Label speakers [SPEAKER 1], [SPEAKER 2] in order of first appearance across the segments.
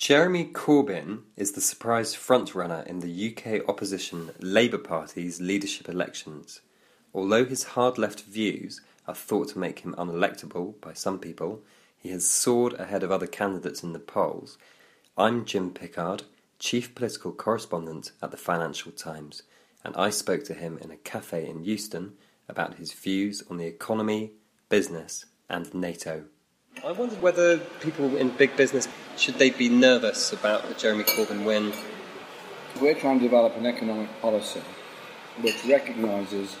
[SPEAKER 1] Jeremy Corbyn is the surprise frontrunner in the UK opposition Labour Party's leadership elections. Although his hard left views are thought to make him unelectable by some people, he has soared ahead of other candidates in the polls. I'm Jim Pickard, chief political correspondent at the Financial Times, and I spoke to him in a cafe in Euston about his views on the economy, business, and NATO. I wondered whether people in big business should they be nervous about the Jeremy Corbyn win.
[SPEAKER 2] We're trying to develop an economic policy which recognises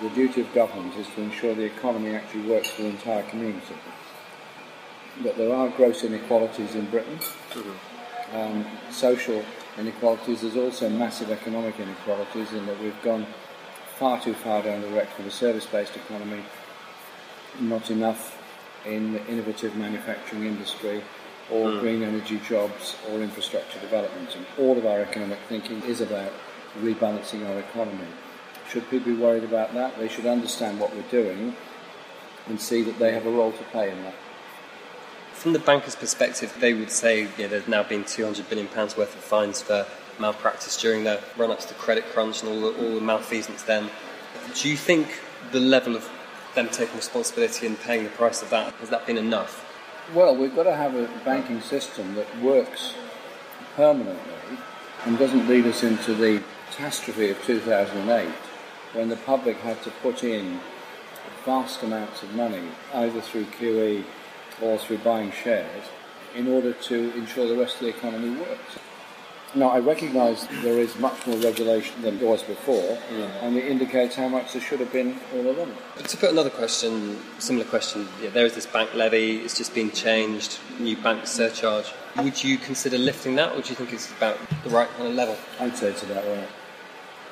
[SPEAKER 2] the duty of government is to ensure the economy actually works for the entire community. That there are gross inequalities in Britain, mm-hmm. um, social inequalities. There's also massive economic inequalities in that we've gone far too far down the direction of a service-based economy, not enough in the innovative manufacturing industry or mm. green energy jobs or infrastructure development. And all of our economic thinking is about rebalancing our economy. Should people be worried about that? They should understand what we're doing and see that they have a role to play in that.
[SPEAKER 1] From the banker's perspective, they would say yeah, there's now been £200 billion worth of fines for malpractice during the run up to the credit crunch and all the, all the malfeasance then. Do you think the level of them taking responsibility and paying the price of that, has that been enough?
[SPEAKER 2] Well, we've got to have a banking system that works permanently and doesn't lead us into the catastrophe of 2008 when the public had to put in vast amounts of money either through QE or through buying shares in order to ensure the rest of the economy works. Now, I recognise there is much more regulation than there was before, yeah. and it indicates how much there should have been all along.
[SPEAKER 1] But to put another question, similar question, yeah, there is this bank levy, it's just been changed, new bank surcharge. Would you consider lifting that, or do you think it's about the right kind of level?
[SPEAKER 2] I'd say it's about right.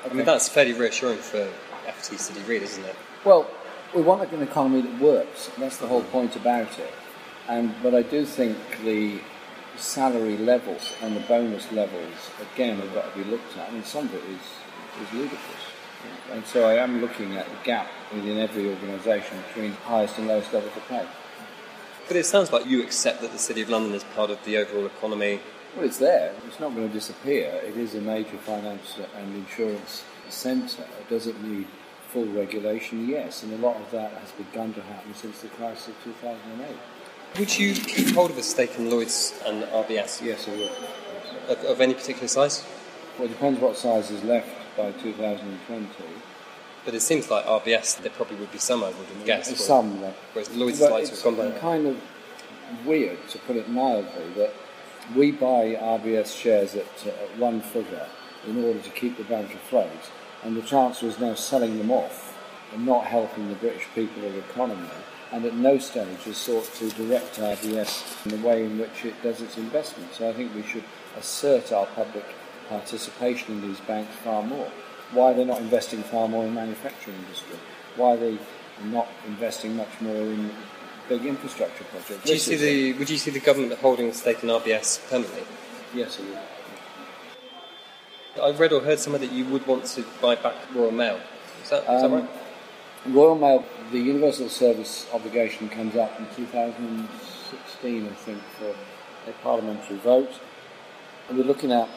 [SPEAKER 2] Okay.
[SPEAKER 1] I mean, that's fairly reassuring for FT City Read, isn't it?
[SPEAKER 2] Well, we want an economy that works, that's the whole point about it. And, but I do think the salary levels and the bonus levels, again, have got to be looked at. I mean, some of it is, is ludicrous. And so I am looking at the gap within every organisation between highest and lowest levels of pay.
[SPEAKER 1] But it sounds like you accept that the City of London is part of the overall economy.
[SPEAKER 2] Well, it's there. It's not going to disappear. It is a major finance and insurance centre. Does it need full regulation? Yes. And a lot of that has begun to happen since the crisis of 2008.
[SPEAKER 1] Would you keep hold of a stake in Lloyds and RBS?
[SPEAKER 2] Yes, I would.
[SPEAKER 1] Of, of any particular size?
[SPEAKER 2] Well, it depends what size is left by 2020.
[SPEAKER 1] But it seems like RBS, there probably would be some, I would guess.
[SPEAKER 2] Some left.
[SPEAKER 1] Whereas Lloyds like to have gone down.
[SPEAKER 2] kind of weird, to put it mildly, that we buy RBS shares at, uh, at one figure in order to keep the bank afloat, and the Chancellor is now selling them off and not helping the British people or the economy and at no stage has sought to direct RBS in the way in which it does its investment. So I think we should assert our public participation in these banks far more. Why are they're not investing far more in manufacturing industry? Why are they not investing much more in big infrastructure projects?
[SPEAKER 1] Do you see the, would you see the government holding a stake in RBS permanently?
[SPEAKER 2] Yes, I would.
[SPEAKER 1] I've read or heard somewhere that you would want to buy back Royal Mail. Is that, is um, that right?
[SPEAKER 2] Royal Mail, the universal service obligation comes up in 2016, I think, for a parliamentary vote. And we're looking at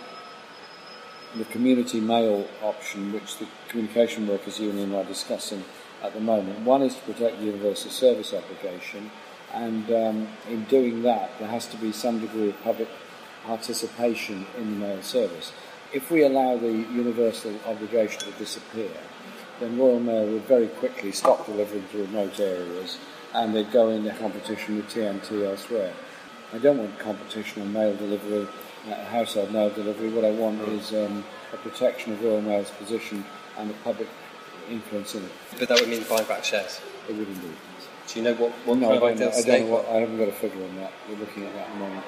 [SPEAKER 2] the community mail option, which the Communication Workers Union are discussing at the moment. One is to protect the universal service obligation, and um, in doing that, there has to be some degree of public participation in the mail service. If we allow the universal obligation to disappear, then Royal Mail would very quickly stop delivering to remote areas and they'd go into competition with TNT elsewhere. I don't want competition on mail delivery, uh, household mail delivery. What I want is um, a protection of Royal Mail's position and the public influence in it.
[SPEAKER 1] But that would mean buying back shares?
[SPEAKER 2] It would indeed.
[SPEAKER 1] Do you know what, what
[SPEAKER 2] no, I don't, know, I don't know what, I haven't got a figure on that. We're looking at that at the moment.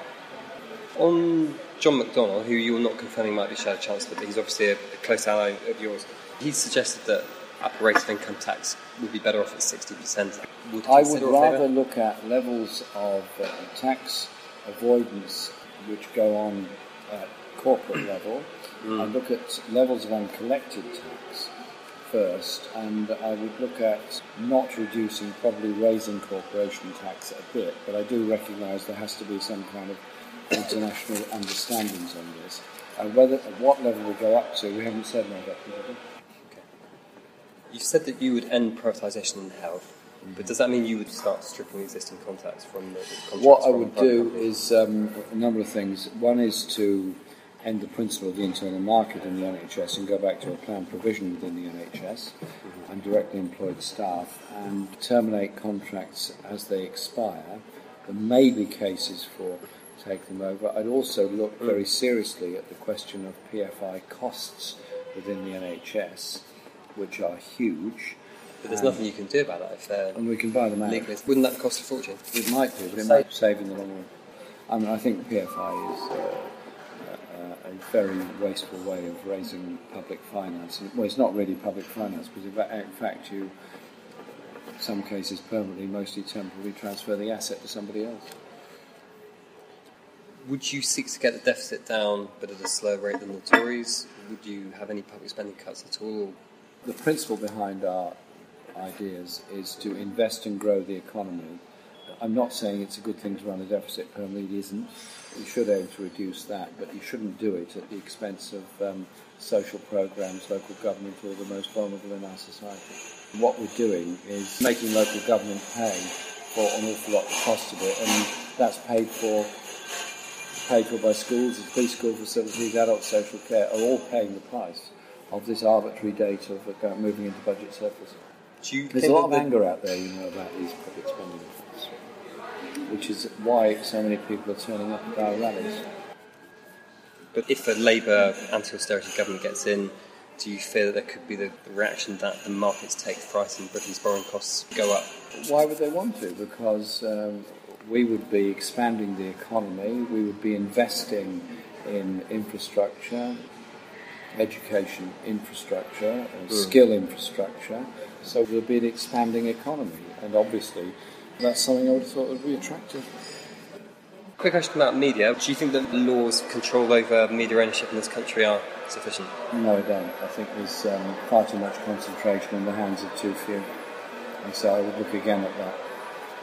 [SPEAKER 1] On John McDonnell, who you're not confirming might be Shadow Chancellor, but he's obviously a, a close ally of yours, he suggested that upper rate of income tax would be better off at 60%.
[SPEAKER 2] Would I would rather look at levels of uh, tax avoidance which go on at corporate level mm. and look at levels of uncollected tax first and I would look at not reducing, probably raising corporation tax a bit, but I do recognise there has to be some kind of international understandings on this. And whether at what level we go up to, we haven't said no. Okay.
[SPEAKER 1] You said that you would end privatisation in health. But does that mean you would start stripping existing contacts from the contracts
[SPEAKER 2] What I would do
[SPEAKER 1] companies?
[SPEAKER 2] is um, a number of things. One is to end the principle of the internal market in the NHS and go back to a planned provision within the NHS and directly employed staff and terminate contracts as they expire. There may be cases for take them over. I'd also look very seriously at the question of PFI costs within the NHS, which are huge.
[SPEAKER 1] But there's nothing you can do about that if they're
[SPEAKER 2] And we can buy them out.
[SPEAKER 1] legally. Wouldn't that cost a fortune?
[SPEAKER 2] It might do, but it might save in the long run. I mean, I think PFI is uh, uh, a very wasteful way of raising public finance. Well, it's not really public finance, because in fact, you, in some cases, permanently, mostly temporarily, transfer the asset to somebody else.
[SPEAKER 1] Would you seek to get the deficit down, but at a slower rate than the Tories? Would you have any public spending cuts at all?
[SPEAKER 2] The principle behind our ideas is to invest and grow the economy. I'm not saying it's a good thing to run a deficit permanently, it isn't. You should aim to reduce that, but you shouldn't do it at the expense of um, social programs, local government, or the most vulnerable in our society. What we're doing is making local government pay for an awful lot of the cost of it, and that's paid for paid for by schools, preschool facilities, adult social care, are all paying the price of this arbitrary date of uh, moving into budget surplus.
[SPEAKER 1] You
[SPEAKER 2] There's a lot of anger out there, you know, about these public spending efforts, which is why so many people are turning up at our rallies.
[SPEAKER 1] But if a Labour anti-austerity government gets in, do you fear that there could be the, the reaction that the markets take fright and Britain's borrowing costs go up?
[SPEAKER 2] Why would they want to? Because um, we would be expanding the economy, we would be investing in infrastructure, education infrastructure, and skill infrastructure. So there would be an expanding economy, and obviously that's something I would have thought would be attractive.
[SPEAKER 1] Quick question about media. Do you think that the laws control over media ownership in this country are sufficient?
[SPEAKER 2] No, I don't. I think there's um, far too much concentration in the hands of too few. And so I would look again at that.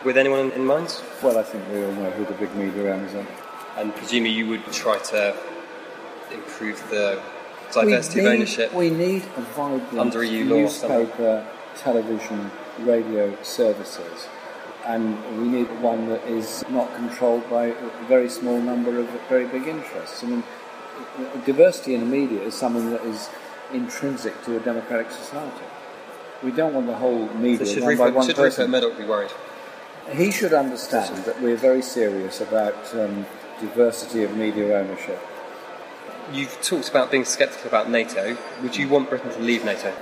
[SPEAKER 1] With anyone in mind?
[SPEAKER 2] Well, I think we all know who the big media owners are.
[SPEAKER 1] And presumably you would try to improve the diversity
[SPEAKER 2] we
[SPEAKER 1] of
[SPEAKER 2] need,
[SPEAKER 1] ownership.
[SPEAKER 2] We need a vibrant
[SPEAKER 1] Under EU law
[SPEAKER 2] newspaper, television, radio services. And we need one that is not controlled by a very small number of very big interests. I mean, diversity in the media is something that is intrinsic to a democratic society. We don't want the whole media
[SPEAKER 1] So should
[SPEAKER 2] run by
[SPEAKER 1] Rupert,
[SPEAKER 2] one
[SPEAKER 1] should
[SPEAKER 2] person.
[SPEAKER 1] Rupert Murdoch be worried?
[SPEAKER 2] He should understand that we're very serious about um, diversity of media ownership.
[SPEAKER 1] You've talked about being sceptical about NATO. Would you want Britain to leave NATO?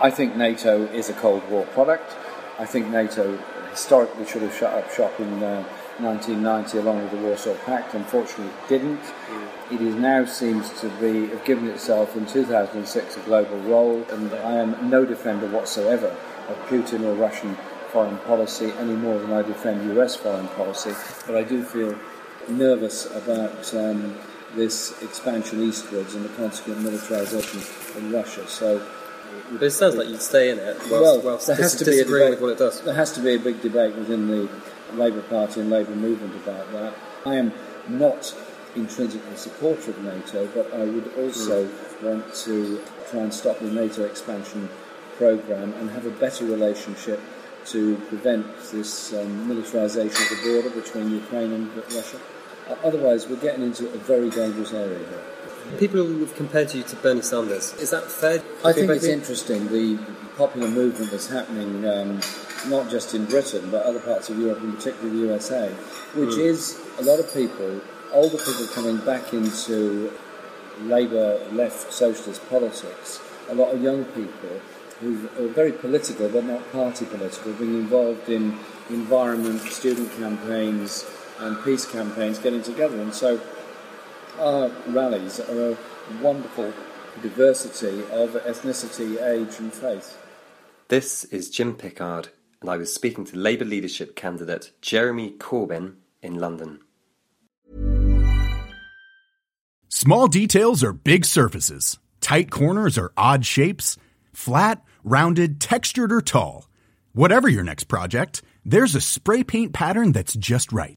[SPEAKER 2] I think NATO is a Cold War product. I think NATO historically should have shut up shop in uh, 1990 along with the Warsaw Pact. Unfortunately, it didn't. It is now seems to be have given itself in 2006 a global role, and I am no defender whatsoever of Putin or Russian foreign policy any more than I defend US foreign policy. But I do feel nervous about um, this expansion eastwards and the consequent militarization in Russia. So.
[SPEAKER 1] But it sounds like you'd stay in it. Whilst,
[SPEAKER 2] Well,
[SPEAKER 1] whilst
[SPEAKER 2] there has to be a debate.
[SPEAKER 1] with what it does.
[SPEAKER 2] There has to be a big debate within the Labour Party and Labour movement about that. I am not intrinsically a supporter of NATO, but I would also want to try and stop the NATO expansion programme and have a better relationship to prevent this um, militarisation of the border between Ukraine and Russia. Otherwise, we're getting into a very dangerous area here.
[SPEAKER 1] People have compared you to Bernie Sanders. Is that fair?
[SPEAKER 2] I think it's interesting the popular movement that's happening um, not just in Britain but other parts of Europe and particularly the USA, which is a lot of people, older people coming back into Labour left socialist politics, a lot of young people who are very political but not party political, being involved in environment, student campaigns and peace campaigns getting together. And so our rallies are a wonderful diversity of ethnicity, age, and faith.
[SPEAKER 1] This is Jim Pickard, and I was speaking to Labour leadership candidate Jeremy Corbyn in London.
[SPEAKER 3] Small details are big surfaces. Tight corners are odd shapes. Flat, rounded, textured, or tall. Whatever your next project, there's a spray paint pattern that's just right.